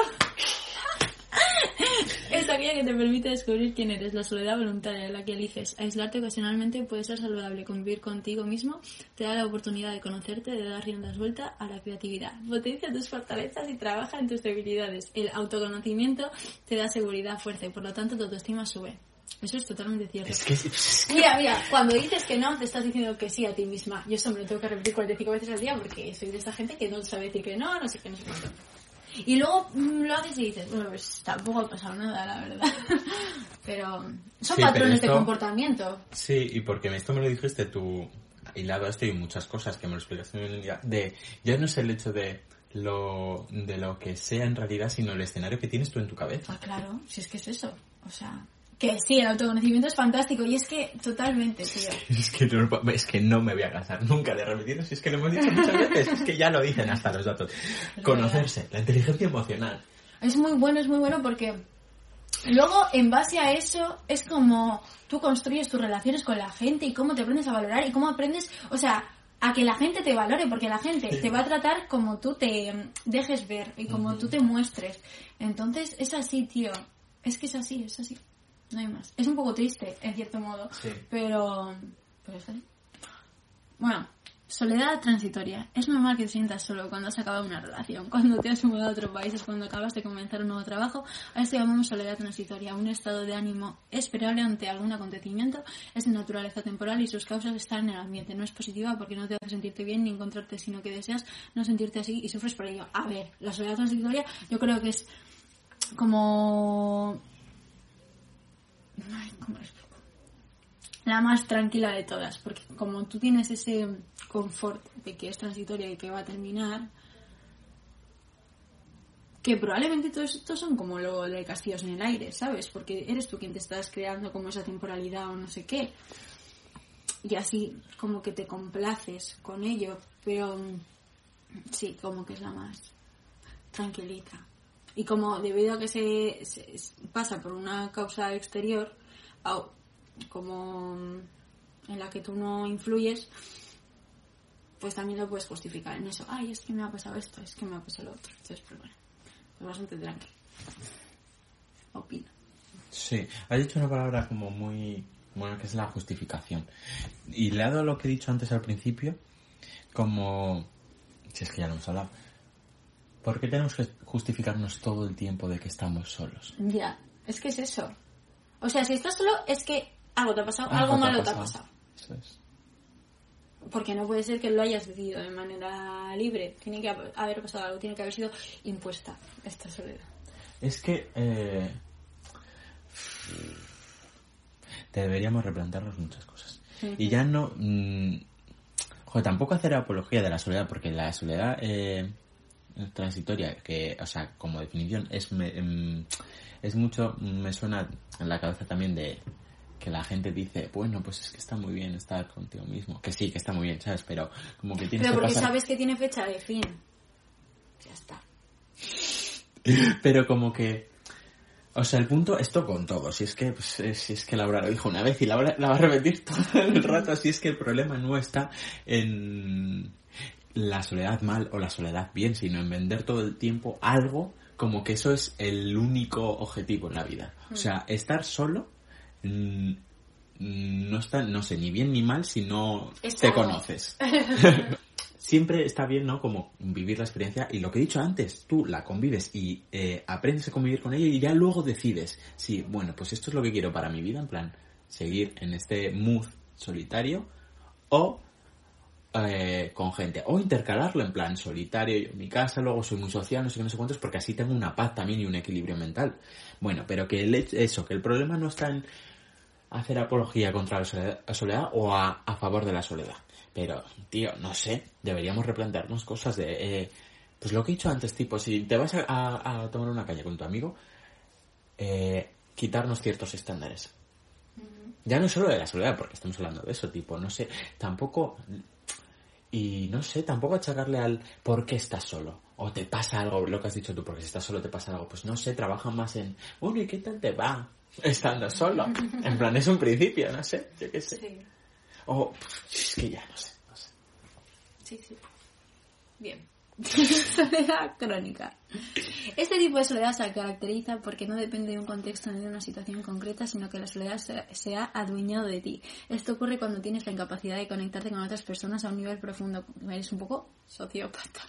Guía que te permite descubrir quién eres, la soledad voluntaria, la que eliges. Aislarte ocasionalmente puede ser saludable, convivir contigo mismo te da la oportunidad de conocerte, de dar riendas vuelta a la creatividad. Potencia tus fortalezas y trabaja en tus debilidades. El autoconocimiento te da seguridad, fuerza y por lo tanto tu autoestima sube. Eso es totalmente cierto. Es que es que- Mira, mira, cuando dices que no, te estás diciendo que sí a ti misma. Yo eso me lo tengo que repetir 45 veces al día porque soy de esa gente que no sabe decir que no, no sé qué, no sé cuánto. Y luego mm, lo haces y dices, bueno, pues tampoco ha pasado nada, la verdad. Pero son Sí, pero patrones de comportamiento. Sí, y porque esto me lo dijiste tú, hilado a esto y muchas cosas que me lo explicaste muy bien, de, ya no es el hecho de lo, de lo que sea en realidad, sino el escenario que tienes tú en tu cabeza. Ah, claro, si es que es eso. O sea, que sí, el autoconocimiento es fantástico y es que totalmente, tío. Es que, no, es que no me voy a cansar nunca de repetirlo, si es que lo hemos dicho muchas veces, es que ya lo dicen hasta los datos. Conocerse, la inteligencia emocional. Es muy bueno, es muy bueno porque luego en base a eso es como tú construyes tus relaciones con la gente y cómo te aprendes a valorar y cómo aprendes, o sea, a que la gente te valore porque la gente te va a tratar como tú te dejes ver y como tú te muestres. Entonces es así, tío. Es que es así, es así. No hay más. Es un poco triste, en cierto modo. Sí. Pero... Pero es así. Bueno, soledad transitoria. Es normal que te sientas solo cuando has acabado una relación, cuando te has mudado a otro país, es cuando acabas de comenzar un nuevo trabajo. A esto llamamos soledad transitoria, un estado de ánimo esperable ante algún acontecimiento. Es de naturaleza temporal y sus causas están en el ambiente. No es positiva porque no te hace sentirte bien ni encontrarte, sino que deseas no sentirte así y sufres por ello. A ver, la soledad transitoria yo creo que es como... Ay, ¿cómo la más tranquila de todas, porque como tú tienes ese confort de que es transitoria y que va a terminar, que probablemente todo esto son como lo de castillos en el aire, ¿sabes? Porque eres tú quien te estás creando como esa temporalidad o no sé qué. y así como que te complaces con ello, pero mm, sí, como que es la más tranquilita. Y como debido a que se, pasa por una causa exterior, como mm, en la que tú no influyes, pues también lo puedes justificar en eso. Ay, es que me ha pasado esto, es que me ha pasado lo otro. Entonces, pues bueno, es bastante tranquilo. Opino. Sí, has dicho una palabra como muy... Bueno, que es la justificación. Y le dado lo que he dicho antes al principio, como... Si es que ya lo hemos hablado. ¿Por qué tenemos que justificarnos todo el tiempo de que estamos solos? Ya, es que es eso. O sea, si estás solo, es que algo te ha pasado, algo malo te ha pasado. Eso es. Porque no puede ser que lo hayas decidido de manera libre. Tiene que hab- haber pasado algo, tiene que haber sido impuesta esta soledad. Es que... eh, Deberíamos replantearnos muchas cosas. Y ya no... mm, joder, tampoco hacer apología de la soledad, porque la soledad eh, transitoria, que, o sea, como definición, es, me- em, es mucho... Me suena en la cabeza también de que la gente dice, bueno, pues es que está muy bien estar contigo mismo. Que sí, que está muy bien, ¿sabes? Pero como que tienes Pero que porque pasar... sabes que tiene fecha de fin. Ya está. Pero como que... O sea, el punto, esto con todo, si es que, pues, si es que Laura lo dijo una vez y Laura la va a repetir todo el rato, si es que el problema no está en la soledad mal o la soledad bien, sino en vender todo el tiempo algo como que eso es el único objetivo en la vida. O sea, estar solo mm, mm, no está, no sé, ni bien ni mal si no te conoces. siempre está bien, ¿no? Como vivir la experiencia y lo que he dicho antes, tú la convives y eh, aprendes a convivir con ella y ya luego decides, sí, bueno, pues esto es lo que quiero para mi vida, en plan, seguir en este mood solitario o eh, con gente, o intercalarlo en plan solitario, yo en mi casa, luego soy muy social, no sé qué, no sé cuántos, porque así tengo una paz también y un equilibrio mental. Bueno, pero que el hecho- eso, que el problema no está en hacer apología contra la soledad, la soledad o a, a favor de la soledad. Pero, tío, no sé, deberíamos replantearnos cosas de... eh, pues lo que he dicho antes, tipo, si te vas a, a- a tomar una caña con tu amigo, eh, quitarnos ciertos estándares. Ya no solo de la soledad, porque estamos hablando de eso, tipo, no sé, tampoco... Y no sé, tampoco achacarle al por qué estás solo. O te pasa algo, lo que has dicho tú, porque si estás solo te pasa algo. Pues no sé, trabaja más en, bueno, ¿y qué tal te va estando solo? En plan, es un principio, no sé, yo qué sé. Sí, O, es que ya no sé, no sé. sí, sí. Bien. Soledad crónica. Este tipo de soledad se caracteriza porque no depende de un contexto ni de una situación concreta, sino que la soledad se, se ha adueñado de ti. Esto ocurre cuando tienes la incapacidad de conectarte con otras personas a un nivel profundo. Eres un poco sociópata.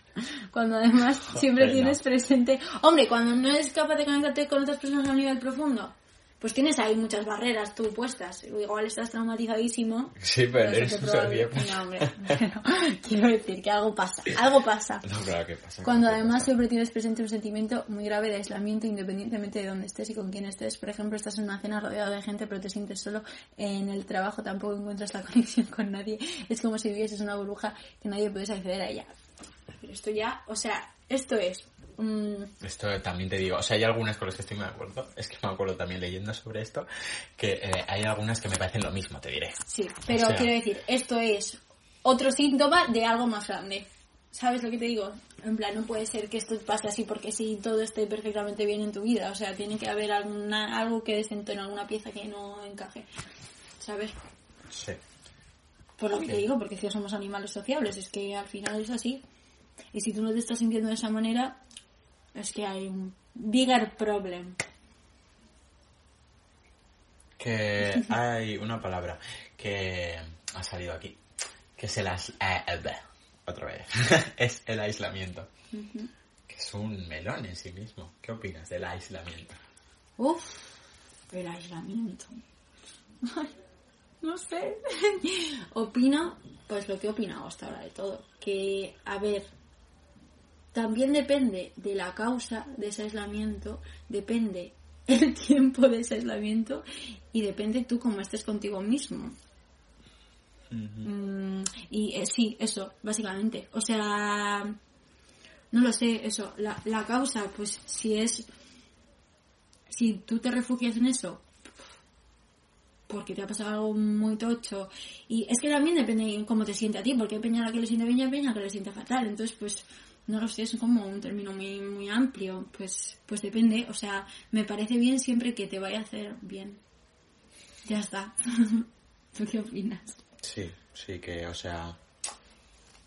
Cuando además siempre tienes no. presente... Hombre, cuando no eres capaz de conectarte con otras personas a un nivel profundo, pues tienes ahí muchas barreras tú puestas. Igual estás traumatizadísimo. Sí, pero te provoca- No, hombre, quiero decir que algo pasa, algo pasa. No, claro que pasa. Cuando que además pasa. siempre tienes presente un sentimiento muy grave de aislamiento independientemente de dónde estés y con quién estés. Por ejemplo, estás en una cena rodeado de gente pero te sientes solo en el trabajo, tampoco encuentras la conexión con nadie. Es como si vivieses una burbuja que nadie pudiese acceder a ella. Esto ya, o sea, esto es... Esto también te digo, o sea, hay algunas con las que estoy muy de acuerdo. Es que me acuerdo también leyendo sobre esto, que eh, hay algunas que me parecen lo mismo, te diré. sí, pero O sea- quiero decir, esto es otro síntoma de algo más grande. ¿Sabes lo que te digo? En plan, no puede ser que esto pase así porque si todo esté perfectamente bien en tu vida. O sea, tiene que haber alguna, algo que desentone, alguna pieza que no encaje. ¿Sabes? Sí. Por lo que te digo, porque si somos animales sociables, es que al final es así. Y si tú no te estás sintiendo de esa manera, es que hay un bigger problem. Que hay una palabra que ha salido aquí, que es el as- eh, eh, otra vez, es el aislamiento, que es un melón en sí mismo. ¿Qué opinas del aislamiento? Uf, el aislamiento. No sé. Opino, pues lo que he opinado hasta ahora de todo. Que, a ver, también depende de la causa de ese aislamiento, depende el tiempo de ese aislamiento y depende tú cómo estés contigo mismo. Mm, y eh, sí, eso, básicamente. O sea, no lo sé, eso, la, la causa, pues si es si tú te refugias en eso porque te ha pasado algo muy tocho. Y es que también depende de cómo te siente a ti, porque hay peña a la que le siente bien y hay peña a la que le siente fatal. Entonces, pues, no lo sé, es como un término muy, muy amplio. Pues, pues depende. O sea, me parece bien siempre que te vaya a hacer bien. Ya está. ¿Tú qué opinas? Sí, sí que, o sea,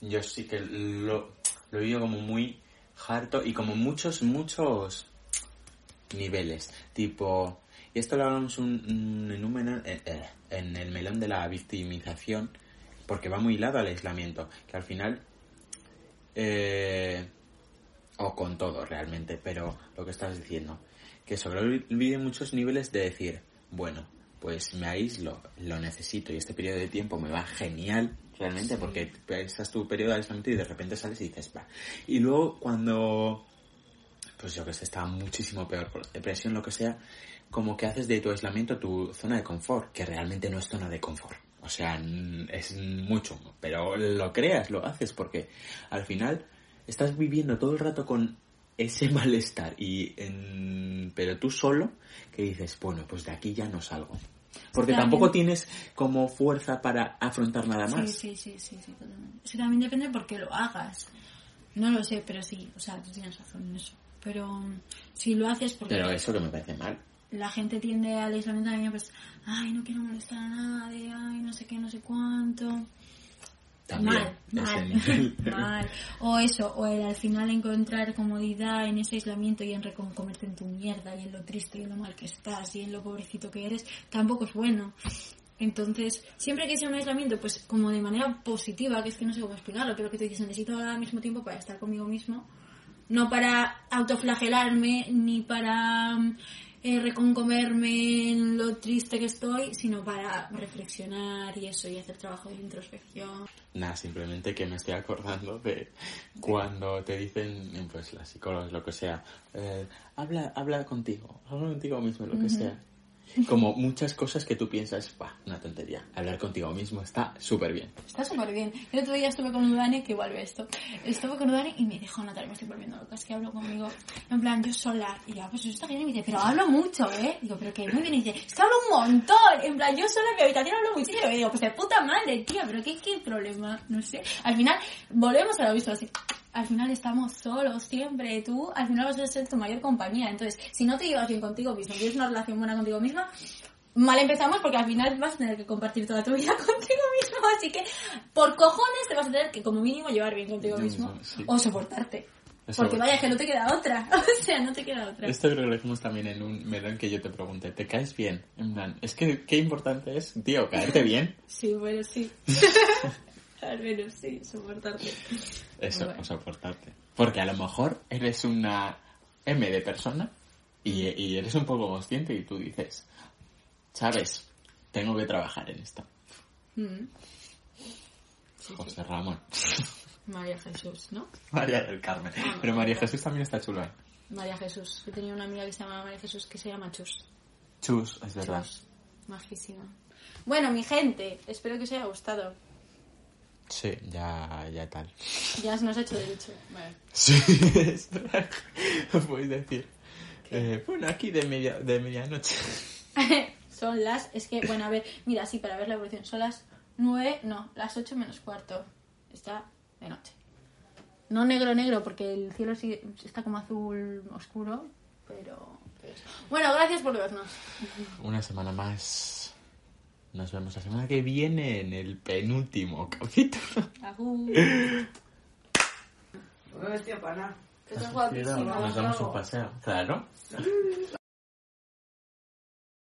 yo sí que lo, lo he vivido como muy harto y como muchos, muchos niveles. Tipo, y esto lo hablamos un, en, un eh, eh, en el melón de la victimización, porque va muy hilado al aislamiento, que al final, eh, o con todo realmente, pero lo que estás diciendo, que sobrevive muchos niveles de decir, bueno, pues me aíslo, lo necesito y este periodo de tiempo me va genial realmente porque estás tu periodo de aislamiento y de repente sales y dices, va. Y luego cuando, pues yo que sé, estaba muchísimo peor por depresión, lo que sea, como que haces de tu aislamiento tu zona de confort, que realmente no es zona de confort. O sea, es mucho, pero lo creas, lo haces porque al final estás viviendo todo el rato con ese malestar y en... pero tú solo que dices, bueno, pues de aquí ya no salgo. Porque tampoco tienes como fuerza para afrontar nada más. Sí, sí, sí, sí, sí, totalmente. Es que también depende por qué lo hagas. No lo sé, pero sí, o sea, tú tienes razón en eso. Pero mm, si lo haces porque Pero eso que me parece mal. La gente tiende al aislamiento también, pues, ay, no quiero molestar a nadie, ay, no sé qué, no sé cuánto. También. mal, mal, mal. O eso, o el al final encontrar comodidad en ese aislamiento y en recomerte en tu mierda y en lo triste y en lo mal que estás y en lo pobrecito que eres, tampoco es bueno. Entonces, siempre que sea un aislamiento, pues como de manera positiva, que es que no sé cómo explicarlo, pero que tú dices, necesito al mismo tiempo para estar conmigo mismo, no para autoflagelarme ni para mm, eh, reconcomerme en lo triste que estoy, sino para reflexionar y eso, y hacer trabajo de introspección. Nada, simplemente que me estoy acordando de cuando te dicen, pues las psicólogas, lo que sea, eh, habla, habla contigo, habla contigo mismo, lo que sea. Como muchas cosas que tú piensas, bah, una tontería. Hablar contigo mismo está súper bien. Está súper bien. El otro día estuve con Udane, que igual ve esto. Estuve con Udane y me dijo, Natalia, me estoy volviendo loca, es que hablo conmigo, en plan, yo sola. Y yo, pues eso está bien. Y me dice, pero hablo mucho, ¿eh? Digo, pero que muy bien. Y dice, es que hablo un montón. En plan, yo sola en mi habitación hablo muchísimo. Y digo, pues de puta madre, tía, pero qué, qué problema, no sé. Al final, volvemos a lo visto así. Al final estamos solos siempre. Tú, al final vas a ser tu mayor compañía. Entonces, si no te llevas bien contigo mismo, tienes una relación buena contigo misma, mal empezamos porque al final vas a tener que compartir toda tu vida contigo mismo, así que por cojones te vas a tener que como mínimo llevar bien contigo mismo mismo, sí. o soportarte. Eso- Porque vaya que no te queda otra, o sea, no te queda otra. Esto creo que lo dijimos también en un melón que yo te pregunté, ¿te caes bien? En plan, es que qué importante es, tío, caerte bien. Sí, bueno, sí. al menos sí, soportarte. Eso, Bueno. soportarte. Porque a lo mejor eres una M de persona y, y eres un poco consciente y tú dices, sabes, tengo que trabajar en esto. Mm. José Ramón. María Jesús, ¿no? María del Carmen. Ah, Pero María. Jesús también está chula. María Jesús. Yo tenía una amiga que se llama María Jesús que se llama Chus. Chus, es verdad. Chus. Majísima. Bueno, mi gente, espero que os haya gustado. Sí, ya, ya tal. Ya se nos ha hecho de dicho. Vale. Sí. Lo podéis decir. Eh, bueno, aquí de, media, de medianoche. son las, es que, bueno, a ver, mira, sí, para ver la evolución, son las 9, no, las 8 menos cuarto. Está de noche. No negro, negro, porque el cielo sí está como azul oscuro, pero... Bueno, gracias por vernos. Una semana más. Nos vemos la semana que viene en el penúltimo capítulo. Agur. No me estoy para nada. Estás guapísima. Nos damos un paseo. Claro.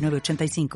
906985.